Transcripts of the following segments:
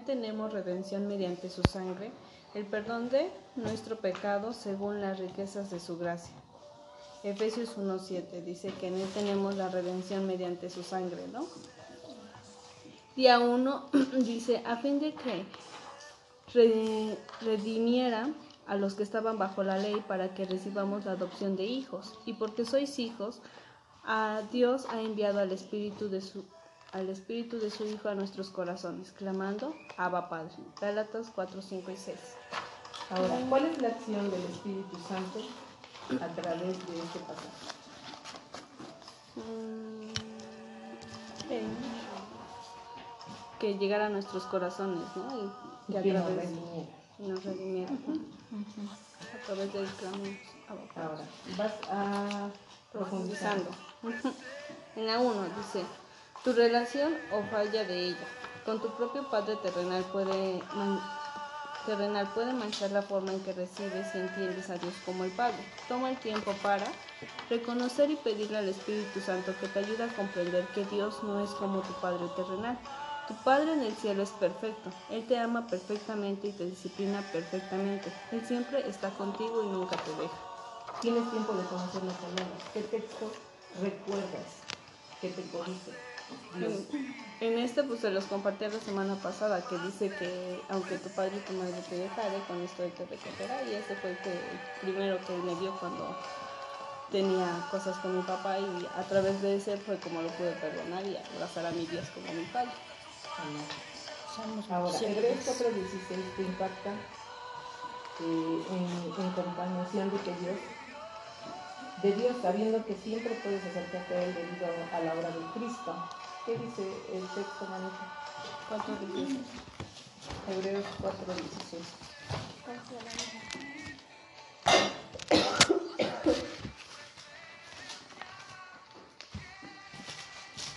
Tenemos redención mediante su sangre, el perdón de nuestro pecado según las riquezas de su gracia. Efesios 1.7 dice que en Él tenemos la redención mediante su sangre, ¿no? Día 1 dice, a fin de que redimiera a los que estaban bajo la ley para que recibamos la adopción de hijos. Y porque sois hijos, a Dios ha enviado al Espíritu de su al Espíritu de su Hijo a nuestros corazones, clamando, Abba Padre. Gálatas 4, 5 y 6. Ahora, ¿cuál es la acción del Espíritu Santo a través de este pasaje? Mm, que llegara a nuestros corazones, ¿no? Y que, nos redimiera. Nos redimiera. A través del clamor. Ahora, vas a profundizando. en la 1 dice, tu relación o falla de ella con tu propio padre terrenal puede, puede manchar la forma en que recibes y entiendes a Dios como el Padre. Toma el tiempo para reconocer y pedirle al Espíritu Santo que te ayude a comprender que Dios no es como tu Padre terrenal. Tu Padre en el cielo es perfecto. Él te ama perfectamente y te disciplina perfectamente. Él siempre está contigo y nunca te deja. Tienes tiempo de conocer las palabras. ¿Qué texto recuerdas que te corrige? En este pues se los compartí la semana pasada que dice que aunque tu padre y tu madre te dejare, con esto él te recogerá y ese fue el, primero que él me dio cuando tenía cosas con mi papá y a través de ese fue como lo pude perdonar y abrazar a mi Dios como mi padre. Ahora, Hebreos 4.16 te impacta eh, en, en comparación de que Dios de Dios, sabiendo que siempre puedes acercarte a Él debido a la obra de Cristo. ¿Qué dice el texto, Manita? 4.16. Hebreos 4.16.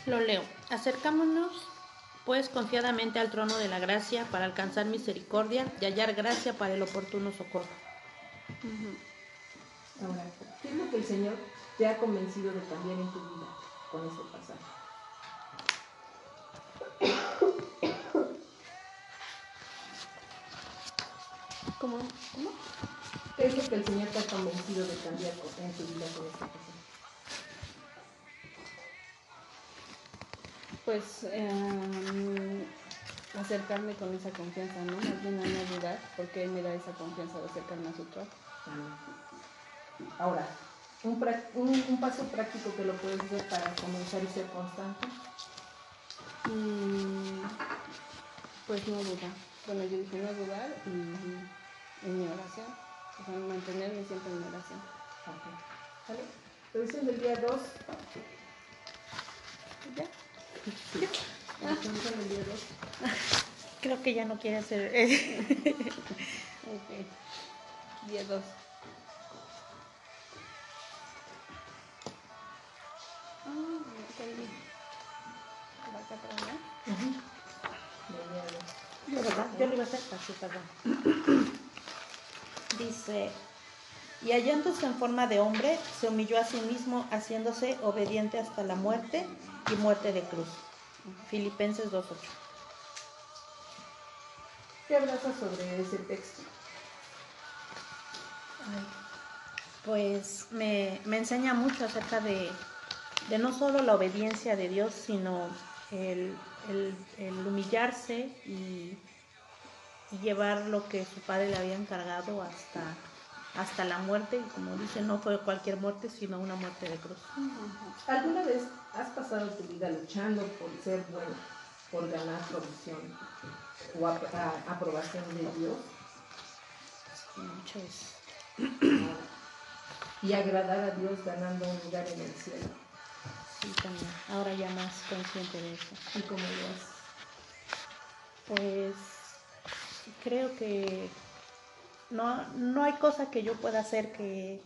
Lo leo. Acercámonos pues confiadamente al trono de la gracia para alcanzar misericordia y hallar gracia para el oportuno socorro. Ahora, ¿qué es lo que el Señor te ha convencido de cambiar en tu vida con ese pasaje? ¿Cómo? ¿Cómo? ¿Qué es lo que el Señor te ha convencido de cambiar en tu vida con este pasaje? Pues eh, acercarme con esa confianza, ¿no? Más bien a no dudar, porque Él me da esa confianza de acercarme a su trono. Ahora, un, un, paso práctico que lo puedes hacer para comenzar y ser constante. Mm, pues no dudar. Bueno, yo dije no dudar y en mi oración. O sea, mantenerme siempre en mi oración. Ok. ¿Vale? Revisión del día 2. ¿Ya? Revisión del día 2. Creo que ya no quiere hacer. ok. Día 2. Yo, ¿verdad? Yo lo iba a hacer así, perdón. Dice, y hallándose en forma de hombre, se humilló a sí mismo, haciéndose obediente hasta la muerte y muerte de cruz. Filipenses 2.8. ¿Qué abrazas sobre ese texto? pues me, me enseña mucho acerca de, de no solo la obediencia de Dios, sino el, humillarse y, llevar lo que su padre le había encargado hasta, hasta la muerte. Y como dice, no fue cualquier muerte, sino una muerte de cruz. ¿Alguna vez has pasado tu vida luchando por ser bueno, por ganar provisión o aprobación de Dios? Muchas. y agradar a Dios ganando un lugar en el cielo también. Ahora ya más consciente de eso. ¿Y cómo lo Pues creo que no, no hay cosa que yo pueda hacer que,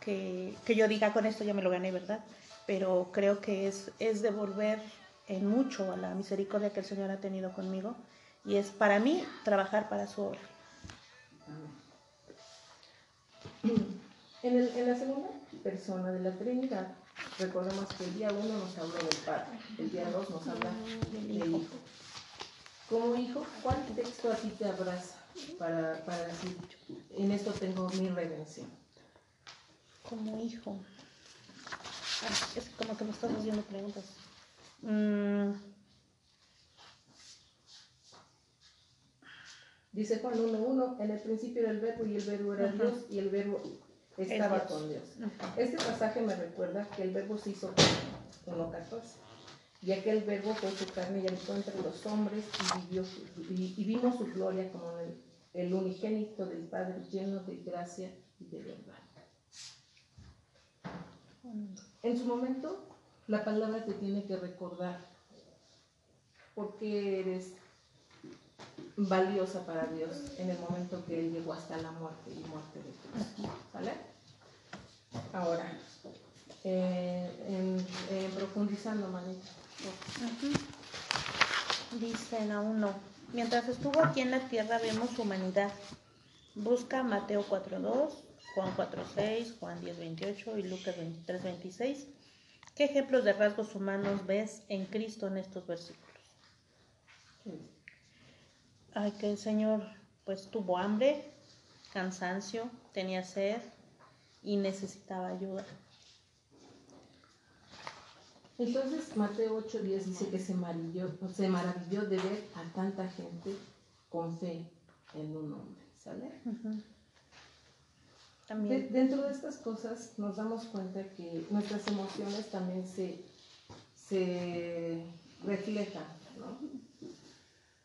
que, que, yo diga con esto ya me lo gané, ¿verdad? Pero creo que es, es devolver en mucho a la misericordia que el Señor ha tenido conmigo y es para mí trabajar para su obra. En, el, en la segunda persona de la Trinidad, Recordemos que el día 1 nos habló del Padre, el día 2 nos habla del Hijo. Como hijo, ¿cuál texto a ti te abraza para, para decir, en esto tengo mi redención? Como hijo. es como que me estás haciendo preguntas. Mm. Dice Juan 1.1, en el principio era el verbo y el verbo era Dios y el verbo estaba con Dios. Este pasaje me recuerda que el verbo se hizo 1.14 ya que el verbo fue su carne y habitó entre los hombres y, vivió, y, vimos su gloria como el, unigénito del Padre lleno de gracia y de verdad. En su momento, la palabra te tiene que recordar por qué eres valiosa para Dios en el momento que Él llegó hasta la muerte y muerte de Cristo. ¿Vale? Ahora, eh, en, profundizando, Dicen aún no. Mientras estuvo aquí en la tierra vemos humanidad. Busca Mateo 4.2, Juan 4.6, Juan 10.28 y Lucas 23.26. ¿Qué ejemplos de rasgos humanos ves en Cristo en estos versículos? Ay, que el Señor pues tuvo hambre, cansancio, tenía sed y necesitaba ayuda. Entonces Mateo 8:10 dice que se maravilló, se maravilló de ver a tanta gente con fe en un hombre. ¿Sale? También. dentro de estas cosas nos damos cuenta que nuestras emociones también se, se reflejan, ¿no?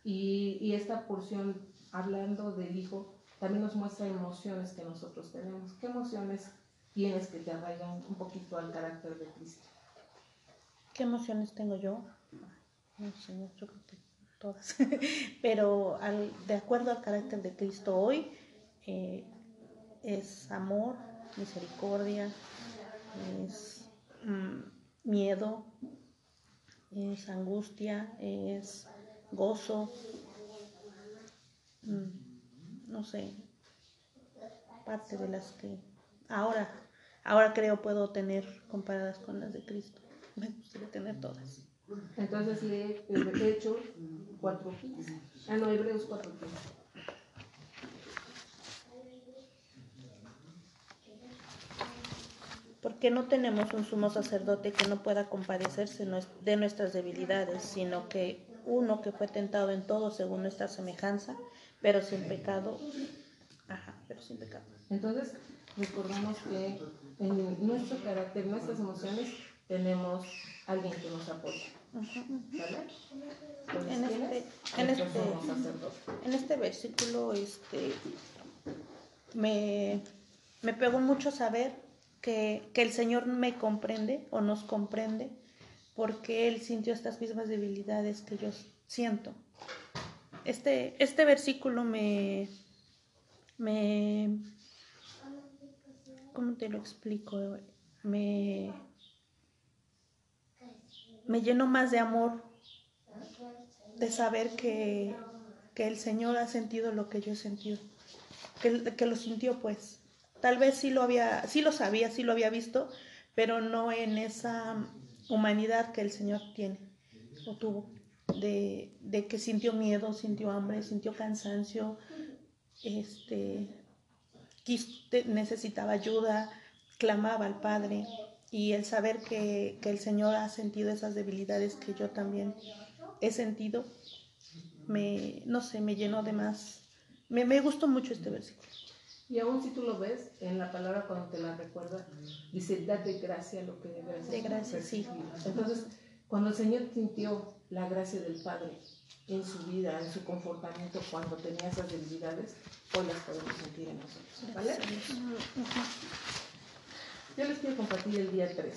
Y, y esta porción, hablando del Hijo, también nos muestra emociones que nosotros tenemos. ¿Qué emociones tienes que te arraigan un poquito al carácter de Cristo? ¿Qué emociones tengo yo? No todas. Pero de acuerdo al carácter de Cristo hoy, eh, es amor, misericordia, es mm, miedo, es angustia, es gozo, mm, no sé, parte de las que ahora, ahora creo puedo tener comparadas con las de Cristo me gustaría tener todas. Entonces lee Hechos 4.15. Ah, no, Hebreos 4.15. Porque no tenemos un sumo sacerdote que no pueda compadecerse de nuestras debilidades, sino que uno que fue tentado en todo según nuestra semejanza, pero sin pecado. Ajá, pero sin pecado. Entonces, recordamos que en nuestro carácter, nuestras emociones, tenemos alguien que nos apoya. En este, en, este, en este versículo este, me, me pegó mucho saber que, que, el Señor me comprende o nos comprende porque Él sintió estas mismas debilidades que yo siento. Este, este versículo me, me, ¿cómo te lo explico? Me, me lleno más de amor, de saber que, el Señor ha sentido lo que yo he sentido, que, que, lo sintió pues. Tal vez sí lo había, sí lo sabía, sí lo había visto, pero no en esa humanidad que el Señor tiene o tuvo, de, de que sintió miedo, sintió hambre, sintió cansancio, este, necesitaba ayuda, clamaba al Padre y el saber que, el Señor ha sentido esas debilidades que yo también he sentido, me, no sé, me llenó de más. Me, me gustó mucho este versículo. Y aún si tú lo ves, en la palabra cuando te la recuerda, dice, date gracia lo que de gracia. De gracia, sí. Entonces, cuando el Señor sintió la gracia del Padre en su vida, en su comportamiento, cuando tenía esas debilidades, hoy las podemos sentir en nosotros. ¿Vale? Yo les quiero compartir el día 3,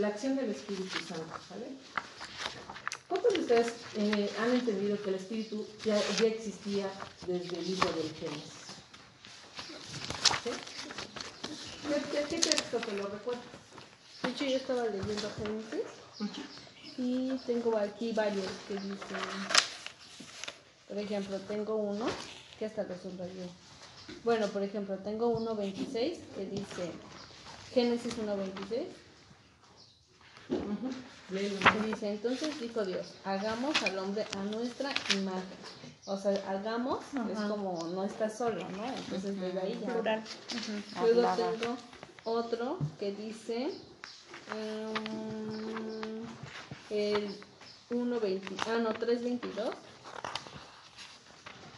la acción del Espíritu Santo, ¿vale? ¿Cuántos de ustedes eh, han entendido que el Espíritu ya, existía desde el libro del Génesis? ¿Qué, texto te lo recuerdas? De hecho, yo estaba leyendo Génesis y tengo aquí varios que dicen, por ejemplo, tengo uno que hasta lo subrayé. Bueno, por ejemplo, tengo uno 26 que dice, Génesis 1.26. Y dice, entonces dijo Dios, hagamos al hombre a nuestra imagen. O sea, hagamos es como no está solo, ¿no? Entonces desde ahí ya. Plural. Luego tengo otro que dice um, el 1.20, ah no, 3.22.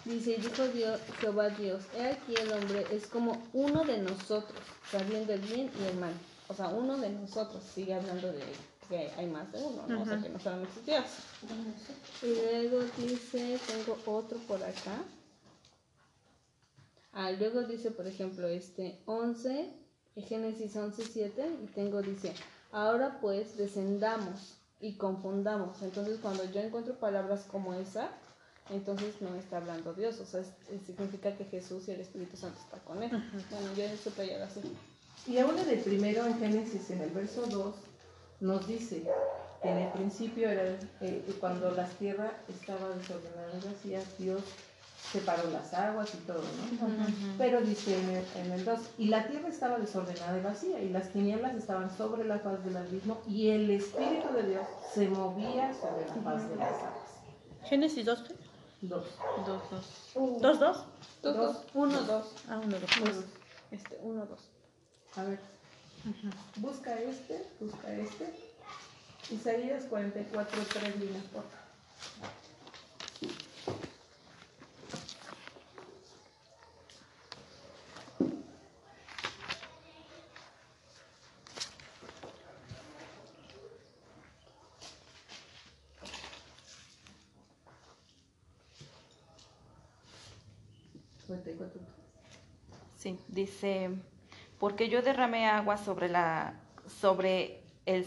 Dice, dijo Dios, Jehová Dios, he aquí el hombre es como uno de nosotros, sabiendo el bien y el mal. O sea, uno de nosotros, sigue hablando de que hay más de uno, ¿no? O sea, que no solamente es Dios. Y luego dice, tengo otro por acá. Ah, luego dice, por ejemplo, este 11, Génesis 11, 7, y tengo, dice, ahora pues descendamos y confundamos. Entonces, cuando yo encuentro palabras como esa, entonces no está hablando Dios, o sea, significa que Jesús y el Espíritu Santo están con él. Bueno, yo eso te así. Y habla de primero en Génesis, en el verso 2, nos dice que en el principio era eh, cuando la tierra estaba desordenada y vacía, Dios separó las aguas y todo, ¿no? Pero dice en el, 2, y la tierra estaba desordenada y vacía, y las tinieblas estaban sobre la faz del abismo, y el Espíritu de Dios se movía sobre la faz de las aguas. Génesis 2, Dos. Dos, dos. ¿Dos, dos? Dos, dos. Uno, dos. Ah, uno, dos. Este, uno, dos. A ver. Busca este, busca este. Isaías 44, 3 líneas, por Sí, dice, porque yo derramé agua sobre la sobre el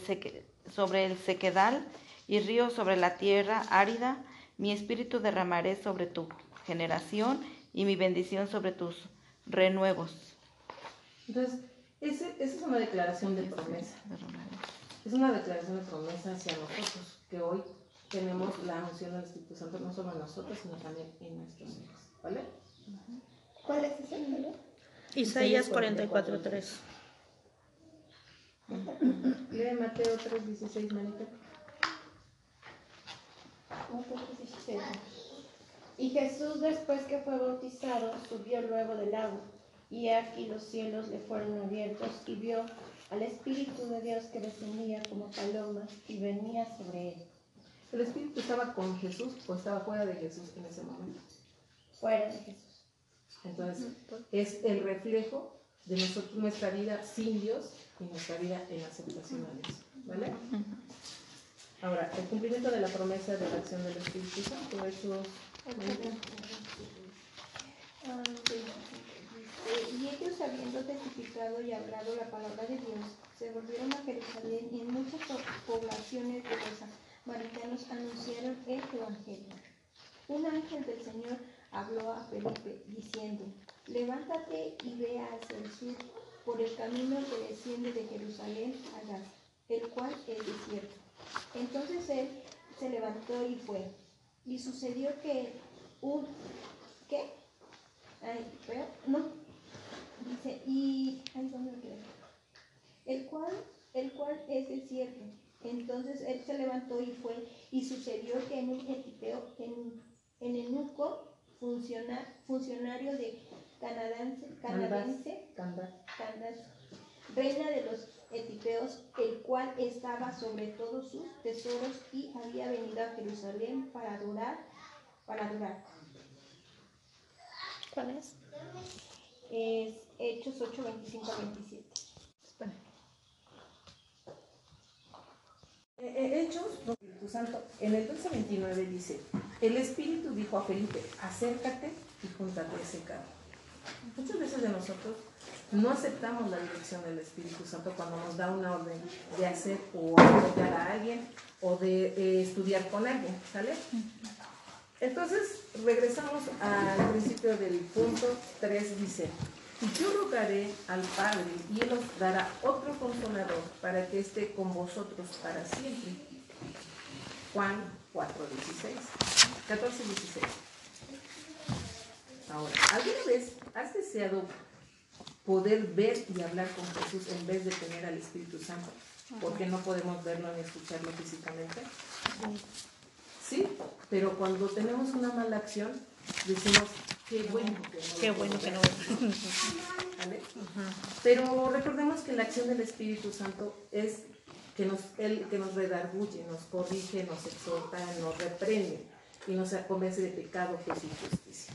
sobre el sequedal y río sobre la tierra árida, mi espíritu derramaré sobre tu generación y mi bendición sobre tus renuevos. Entonces, esa es una declaración de promesa. Es una declaración de promesa hacia nosotros, que hoy tenemos la unción del Espíritu Santo no solo en nosotros, sino también en nuestros hijos. ¿Vale? ¿Cuál es ese número? Isaías 44.3. Lee Mateo 3.16, Marica. Y Jesús, después que fue bautizado, subió luego del agua. Y aquí los cielos le fueron abiertos y vio al Espíritu de Dios que descendía como paloma y venía sobre él. ¿El Espíritu estaba con Jesús o estaba fuera de Jesús en ese momento? Fuera de Jesús. Entonces, es el reflejo de nosotros, nuestra vida sin Dios y nuestra vida en aceptación a Dios. ¿Vale? Ahora, el cumplimiento de la promesa de la acción del Espíritu Santo, eso. Y ellos, habiendo testificado y hablado la palabra de Dios, se volvieron a Jerusalén y en muchas poblaciones de los samaritanos anunciaron el Evangelio. Un ángel del Señor habló a Felipe, diciendo, levántate y ve hacia el sur por el camino que desciende de Jerusalén a Gaza, el cual es desierto. Entonces él se levantó y fue. Y sucedió que un... ¿Qué? Ay, no. Dice, y... Ay, ¿dónde lo quedé? El cual, el cual es desierto. Entonces él se levantó y fue, y sucedió que en un etipeo, en, en Enuco, funcionario de canadense, canadense reina de los etipeos, el cual estaba sobre todos sus tesoros y había venido a Jerusalén para adorar, para adorar. ¿Cuál es? Es Hechos 8, 25 27. Hechos, Espíritu Santo, en el 1229 dice, el Espíritu dijo a Felipe, acércate y júntate a ese carro. Muchas veces de nosotros no aceptamos la dirección del Espíritu Santo cuando nos da una orden de hacer o apoyar a alguien o de eh, estudiar con alguien, ¿sale? Entonces, regresamos al principio del punto 3, dice, yo rogaré al Padre y Él os dará otro consolador para que esté con vosotros para siempre. Juan 4, 16, 14, 16. Ahora, ¿alguna vez has deseado poder ver y hablar con Jesús en vez de tener al Espíritu Santo? porque no podemos verlo ni escucharlo físicamente. Sí, pero cuando tenemos una mala acción, decimos, qué bueno. Qué bueno que no. ver". ¿Vale? Pero recordemos que la acción del Espíritu Santo es que nos, Él que nos redarguye, nos corrige, nos exhorta, nos reprende y nos convence de pecado, que es injusticia.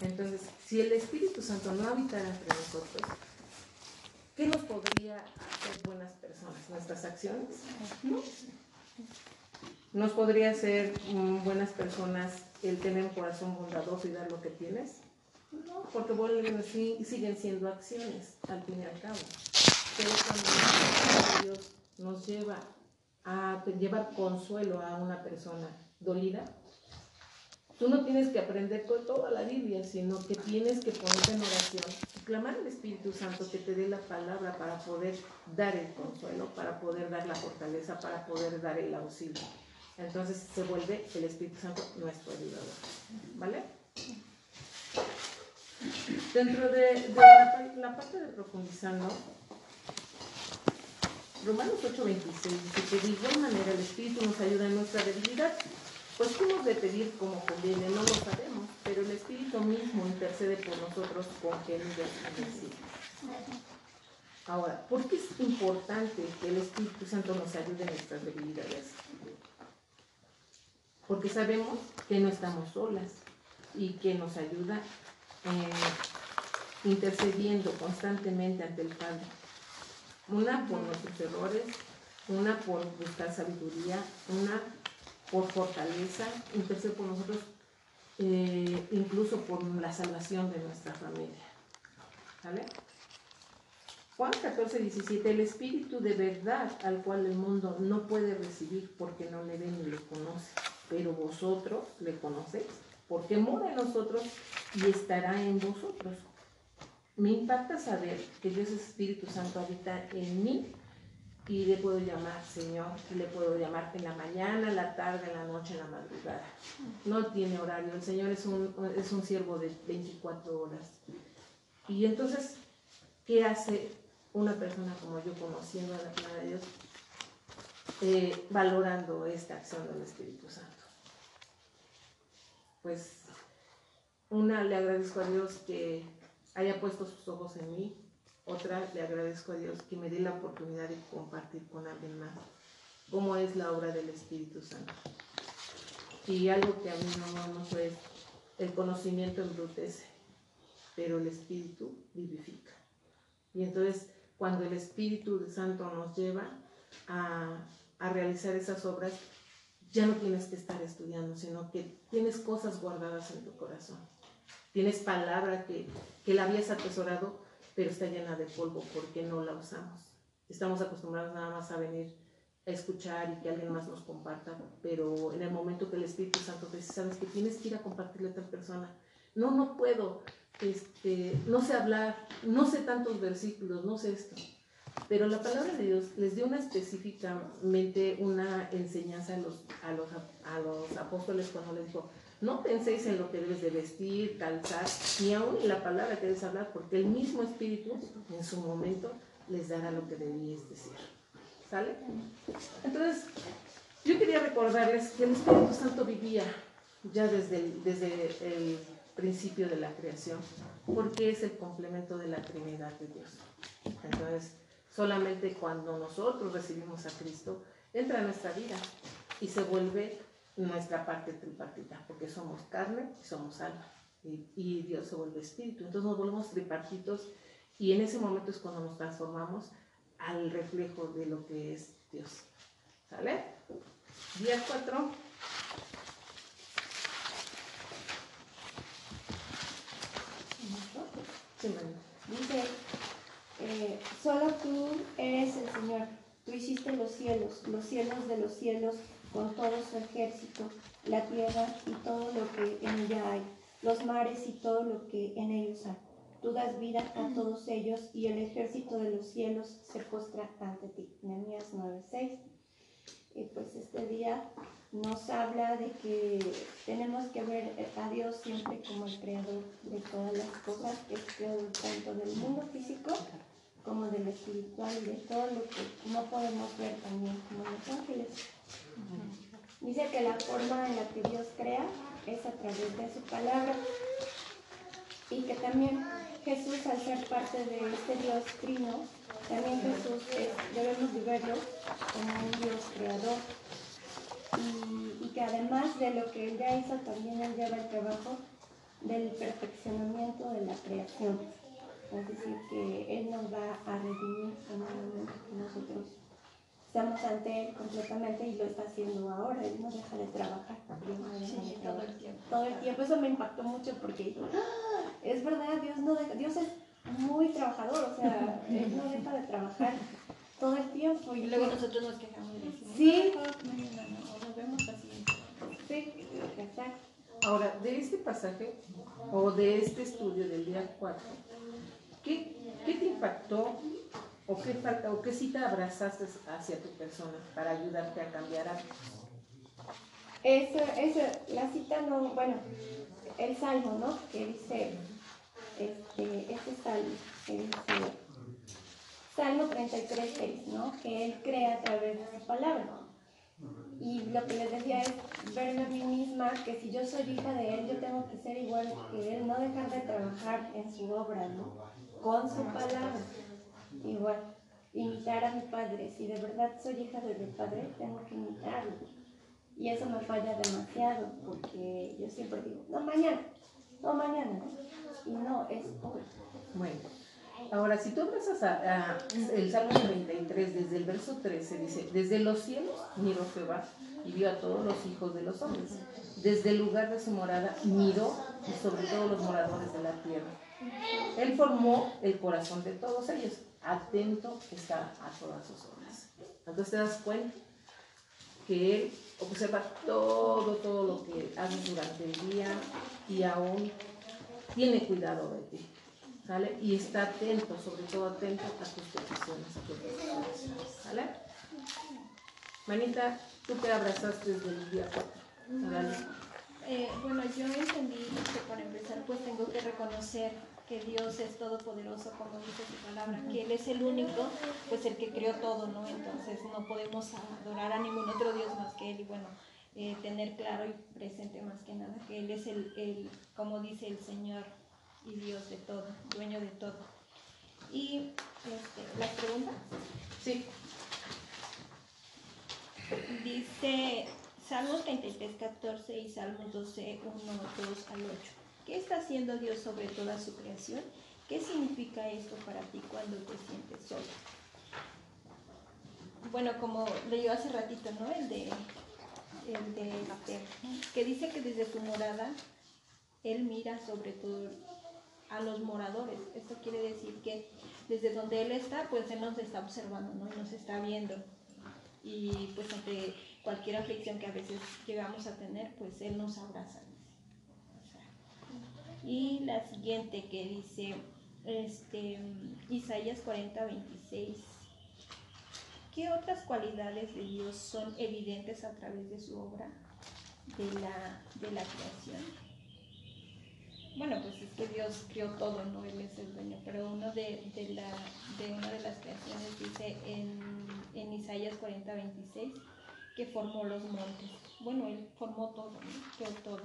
Entonces, si el Espíritu Santo no habitara entre nosotros, ¿qué nos podría hacer buenas personas? ¿Nuestras acciones? No. ¿Nos podría hacer mm, buenas personas el tener un corazón bondadoso y dar lo que tienes? No, porque vuelven así, siguen siendo acciones, al fin y al cabo. Pero cuando Dios nos lleva a llevar consuelo a una persona dolida, tú no tienes que aprender to- toda la Biblia, sino que tienes que ponerte en oración y clamar al Espíritu Santo que te dé la palabra para poder dar el consuelo, para poder dar la fortaleza, para poder dar el auxilio. Entonces se vuelve el Espíritu Santo nuestro ayudador. ¿Vale? Dentro de, la, pa- la parte de profundizando, Romanos 8:26 dice que de igual manera el Espíritu nos ayuda en nuestra debilidad. Pues hemos de pedir como conviene, no lo sabemos, pero el Espíritu mismo intercede por nosotros con gemidos. Ahora, ¿por qué es importante que el Espíritu Santo nos ayude en nuestras debilidades? Porque sabemos que no estamos solas y que nos ayuda eh, intercediendo constantemente ante el Padre. Una por nuestros errores, una por buscar sabiduría, una por fortaleza, intercede por nosotros, eh, incluso por la salvación de nuestra familia. ¿Vale? Juan 14, 17, el Espíritu de verdad al cual el mundo no puede recibir porque no le ve ni le conoce, pero vosotros le conocéis, porque mora en nosotros y estará en vosotros. Me impacta saber que Dios Espíritu Santo habita en mí y le puedo llamar Señor, le puedo llamar en la mañana, en la tarde, en la noche, en la madrugada. No tiene horario, el Señor es un, es un siervo de 24 horas. Y entonces, ¿qué hace una persona como yo conociendo a la palabra de Dios? eh, valorando esta acción del Espíritu Santo. Pues una, le agradezco a Dios que haya puesto sus ojos en mí. Otra, le agradezco a Dios que me dé la oportunidad de compartir con alguien más cómo es la obra del Espíritu Santo. Y algo que a mí no, no es, el conocimiento embrutece, pero el Espíritu vivifica. Y entonces, cuando el Espíritu Santo nos lleva a, a realizar esas obras, ya no tienes que estar estudiando, sino que tienes cosas guardadas en tu corazón. Tienes palabra que, que la habías atesorado, pero está llena de polvo porque no la usamos. Estamos acostumbrados nada más a venir a escuchar y que alguien más nos comparta, pero en el momento que el Espíritu Santo te dice, sabes que tienes que ir a compartirle a tal persona, no, no puedo, este, no sé hablar, no sé tantos versículos, no sé esto. Pero la palabra de Dios les dio una específicamente una enseñanza a los, apóstoles cuando les dijo, no penséis en lo que debes de vestir, calzar, ni aún en la palabra que debes hablar, porque el mismo Espíritu en su momento les dará lo que debíais decir. ¿Sale? Entonces, yo quería recordarles que el Espíritu Santo vivía ya desde el, desde el principio de la creación, porque es el complemento de la Trinidad de Dios. Entonces, solamente cuando nosotros recibimos a Cristo, entra a nuestra vida y se vuelve nuestra parte tripartita, porque somos carne y somos alma, y, Dios se vuelve espíritu. Entonces nos volvemos tripartitos y en ese momento es cuando nos transformamos al reflejo de lo que es Dios. ¿Sale? Día 4. Sí, María. Dice, eh, solo tú eres el Señor. Tú hiciste los cielos, los cielos de los cielos, con todo su ejército, la tierra y todo lo que en ella hay, los mares y todo lo que en ellos hay. Tú das vida a todos ellos y el ejército de los cielos se postra ante ti. Nehemías 9:6. Y pues este día nos habla de que tenemos que ver a Dios siempre como el creador de todas las cosas, que es creador tanto del mundo físico como del espiritual y de todo lo que no podemos ver también, como los ángeles. Dice que la forma en la que Dios crea es a través de su palabra y que también Jesús, al ser parte de este Dios trino, también Jesús es, debemos de verlo como un Dios creador y, y que además de lo que él ya hizo, también él lleva el trabajo del perfeccionamiento de la creación. Es decir, que Él nos va a redimir en el momento que nosotros estamos ante Él completamente y lo está haciendo ahora. Él no deja de trabajar. Él no deja de todo trabajar. el tiempo. Todo el tiempo. Eso me impactó mucho porque ¡ah! es verdad, Dios no deja, Dios es muy trabajador, o sea, Él no deja de trabajar todo el tiempo. Y luego nosotros nos quejamos y decimos, Sí. Nos vemos así. Sí, exacto. Ahora, de este pasaje o de este estudio del día 4, ¿qué, te impactó o qué, cita abrazaste hacia tu persona para ayudarte a cambiar algo? Eso, eso, la cita no, bueno, el salmo, ¿no? Que dice, este, este salmo, que dice, Salmo 33, 6, ¿no? Que Él crea a través de su palabra. Y lo que les decía es verme a mí misma, que si yo soy hija de Él, yo tengo que ser igual que Él, no dejar de trabajar en su obra, ¿no? Con su palabra. Igual, imitar a mi padre. Si de verdad soy hija de mi padre, tengo que imitarlo. Y eso me falla demasiado, porque yo siempre digo, no mañana, no mañana, y no, es hoy. Bueno, ahora si tú abrazas a, el Salmo 33, desde el verso 13, dice, desde los cielos miró Jehová y vio a todos los hijos de los hombres. Desde el lugar de su morada miró y sobre todos los moradores de la tierra. Él formó el corazón de todos ellos, atento está a todas sus obras. Entonces te das cuenta que Él observa todo, todo lo que haces durante el día y aún tiene cuidado de ti. ¿Sale? Y está atento, sobre todo atento a tus peticiones. ¿Sale? Manita, tú te abrazaste desde el día 4. Dale. Eh, bueno, yo entendí que para empezar pues tengo que reconocer que Dios es todopoderoso, como dice su palabra, que Él es el único, pues el que creó todo, ¿no? Entonces no podemos adorar a ningún otro Dios más que Él y bueno, eh, tener claro y presente más que nada que Él es el, el, como dice el Señor y Dios de todo, dueño de todo. Y este, las preguntas. Sí, Dice Salmos 33, 14 y Salmos 12, 1, 2 al 8. ¿Qué está haciendo Dios sobre toda su creación? ¿Qué significa esto para ti cuando te sientes solo? Bueno, como leyó hace ratito, ¿no? El de, el de Esther, que dice que desde su morada él mira sobre todo a los moradores. Esto quiere decir que desde donde él está, pues él nos está observando, ¿no? Y nos está viendo y pues ante cualquier aflicción que a veces llegamos a tener, pues Él nos abraza. Y la siguiente que dice este, Isaías 40, 26. ¿Qué otras cualidades de Dios son evidentes a través de su obra de la, de la creación? Bueno, pues es que Dios creó todo, ¿no? Él es el dueño, pero uno de, de, la, de una de las creaciones dice en, en Isaías 40, 26 que formó los montes. Bueno, Él formó todo, ¿no? creó todo.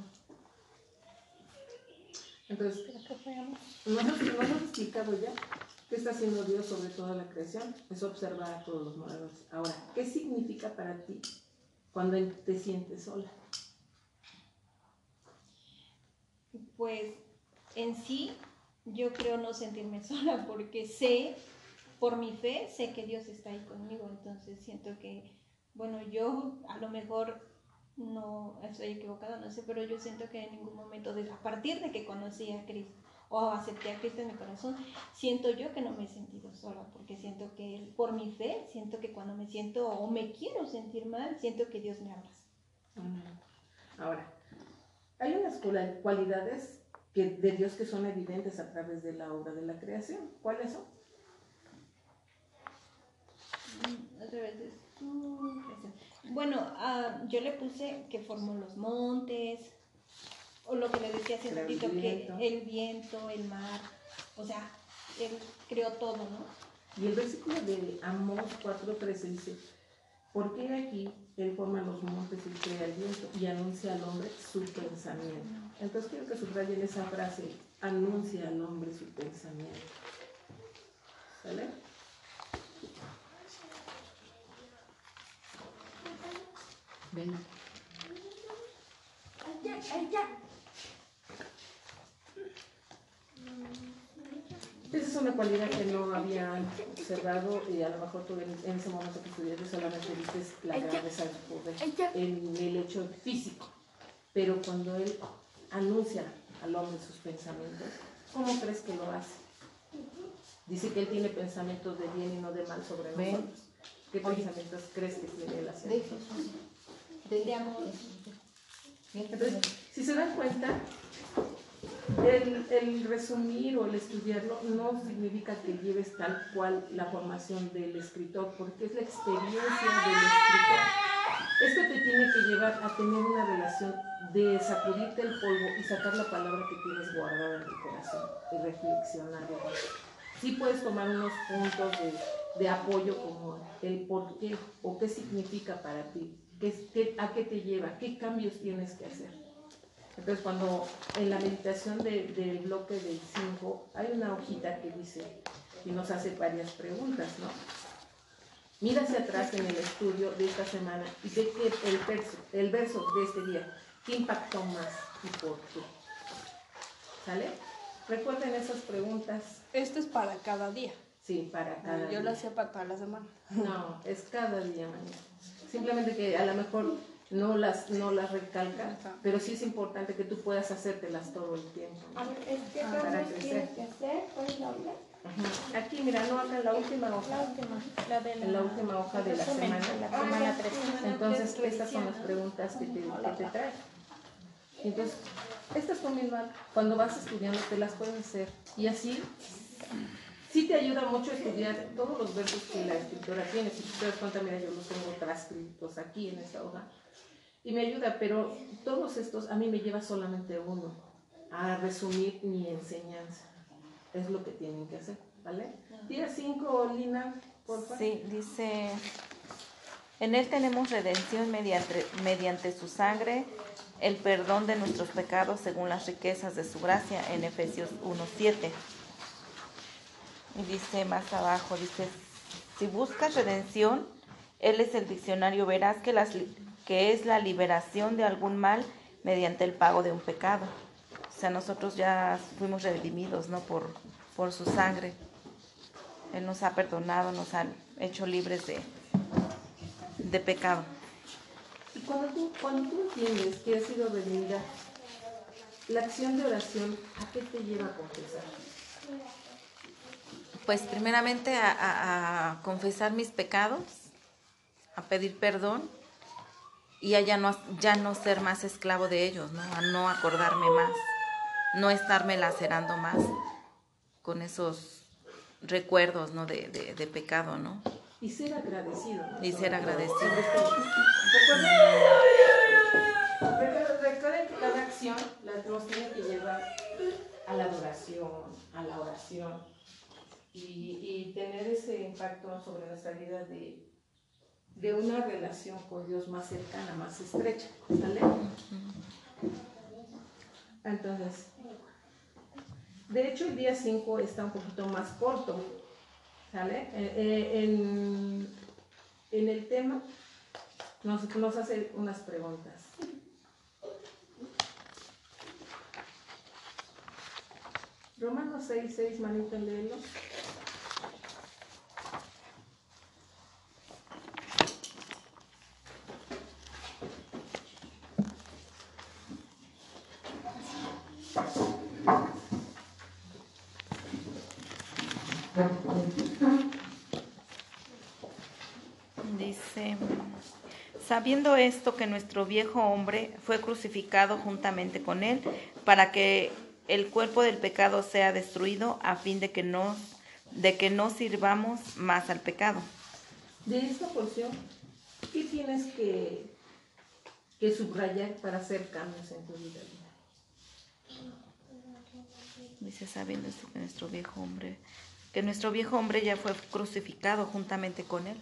Entonces, ¿no hemos, no hemos explicado ya qué está haciendo Dios sobre toda la creación? Es observar a todos los moradores. Ahora, ¿qué significa para ti cuando te sientes sola? Pues en sí, yo creo no sentirme sola porque sé, por mi fe, sé que Dios está ahí conmigo. Entonces siento que, bueno, yo a lo mejor no estoy equivocada, no sé, pero yo siento que en ningún momento, a partir de que conocí a Cristo o acepté a Cristo en mi corazón, siento yo que no me he sentido sola, porque siento que Él, por mi fe, siento que cuando me siento o me quiero sentir mal, siento que Dios me abraza. Ahora, hay unas cual- cualidades que, de Dios que son evidentes a través de la obra de la creación. ¿Cuáles son? Otra vez es tu creación. Bueno, ah, yo le puse que formó los montes, o lo que le decía hace el ratito, que el viento, el mar, o sea, él creó todo, ¿no? Y el versículo de Amós 4.13 dice, porque aquí él forma los montes y crea el viento y anuncia al hombre su pensamiento. Entonces quiero que subrayen esa frase, anuncia al hombre su pensamiento. ¿Sale? Ven. Esa es una cualidad que no había observado y a lo mejor tú en, ese momento que estudiaste solamente viste la grandeza de su poder en el hecho físico. Pero cuando él anuncia al hombre sus pensamientos, ¿cómo crees que lo hace? Dice que él tiene pensamientos de bien y no de mal sobre nosotros. ¿Qué pensamientos crees que tiene él hacia nosotros? Entonces, si se dan cuenta, el, resumir o el estudiarlo no significa que lleves tal cual la formación del escritor, porque es la experiencia del escritor. Esto te tiene que llevar a tener una relación de sacudirte el polvo y sacar la palabra que tienes guardada en tu corazón y reflexionar. Sí puedes tomar unos puntos de apoyo como el por qué o qué significa para ti, qué- a qué te lleva, qué cambios tienes que hacer. Entonces, cuando en la meditación de- del bloque del 5 hay una hojita que dice y nos hace varias preguntas, ¿no? Mira hacia atrás en el estudio de esta semana y ve que el verso, el verso de este día, ¿qué impactó más y por qué? ¿Sale? Recuerden esas preguntas, Esto es para cada día. sí, para cada Yo día. lo hacía para toda la semana. No, es cada día, mañana. Simplemente que a lo mejor no las, no las recalca, pero sí es importante que tú puedas hacértelas todo el tiempo. A ver, Ah, para crecer. tienes que hacer, ¿cuál es la otra? Ajá. Aquí, mira, no acá en la última La hoja. última. La de En la última hoja de la semana. La semana 3. Entonces, estas son las preguntas que te, que te trae. Entonces, estas tú misma, cuando vas estudiando, te las puedes hacer. Y así, sí te ayuda mucho a estudiar todos los versos que la escritora tiene. Si tú te das cuenta, mira, yo los tengo transcritos aquí en esta hoja. Y me ayuda, pero todos estos a mí me lleva solamente uno, a resumir mi enseñanza. Es lo que tienen que hacer, ¿vale? Día 5, Lina, por favor. Sí, dice, en Él tenemos redención mediante, mediante su sangre, el perdón de nuestros pecados según las riquezas de su gracia, en Efesios 1.7. Dice más abajo, dice, si buscas redención, Él es el diccionario, verás que, las, que es la liberación de algún mal mediante el pago de un pecado. O sea, nosotros ya fuimos redimidos, ¿no? Por, por su sangre. Él nos ha perdonado, nos ha hecho libres de, de pecado. Y cuando tú, cuando tú entiendes que has sido redimida, la acción de oración, ¿a qué te lleva a confesar? Pues primeramente a, a- a confesar mis pecados, a pedir perdón y a ya no, ya no ser más esclavo de ellos, ¿no? A no acordarme más, no estarme lacerando más con esos recuerdos, ¿no? De, de- de pecado, ¿no? Y ser agradecido. Y ser agradecido. Recuerden, recuerden- recuerden que cada acción la nos tiene que llevar a la adoración, a la oración y, tener ese impacto sobre nuestra vida de, de una relación con Dios más cercana, más estrecha. ¿Sale? Entonces, de hecho el día 5 está un poquito más corto. ¿Sale? Eh, eh, en, en el tema nos, nos hace unas preguntas. Romanos 6, 6, manito, léelo. Dice, sabiendo esto que nuestro viejo hombre fue crucificado juntamente con él, para que el cuerpo del pecado sea destruido, a fin de que no, de que no sirvamos más al pecado. De esta porción, ¿qué tienes que, que subrayar para hacer cambios en tu vida? Dice, sabiendo esto que nuestro viejo hombre que nuestro viejo hombre ya fue crucificado juntamente con él.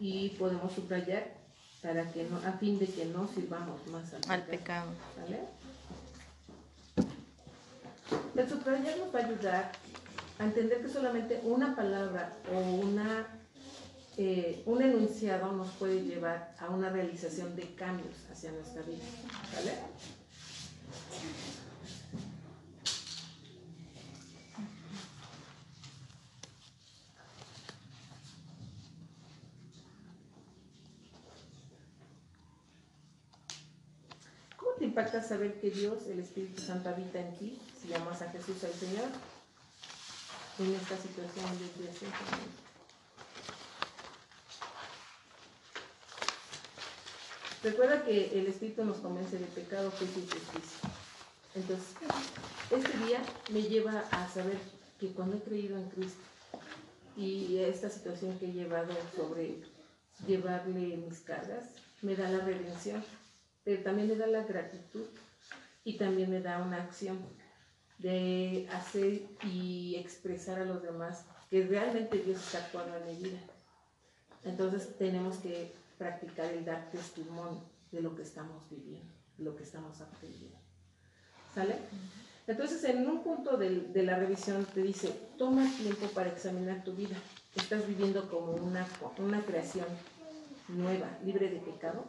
Y podemos subrayar para que no, a fin de que no sirvamos más al, Al pecado. ¿Sale? El subrayar nos va a ayudar a entender que solamente una palabra o una, eh, un enunciado nos puede llevar a una realización de cambios hacia nuestra vida. ¿Cómo te impacta saber que Dios, el Espíritu Santo, habita en ti si llamas a Jesús al Señor en esta situación de creación? Recuerda que el Espíritu nos convence de pecado, juicio y justicia. Entonces, este día me lleva a saber que cuando he creído en Cristo y esta situación que he llevado sobre llevarle mis cargas, me da la redención, pero también me da la gratitud y también me da una acción de hacer y expresar a los demás que realmente Dios está actuando en mi vida. Entonces tenemos que practicar el dar testimonio de lo que estamos viviendo, lo que estamos aprendiendo. ¿Sale? Entonces en un punto de, de la revisión te dice, toma tiempo para examinar tu vida. ¿Estás viviendo como una, una creación nueva, libre de pecado?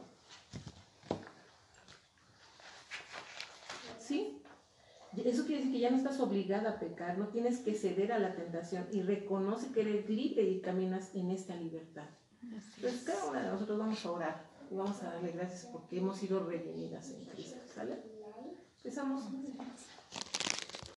¿Sí? Eso quiere decir que ya no estás obligada a pecar, no tienes que ceder a la tentación y reconoce que eres libre y caminas en esta libertad. Entonces cada una de nosotros vamos a orar y vamos a darle gracias porque hemos sido redimidas en Cristo. ¿Sale? Empezamos.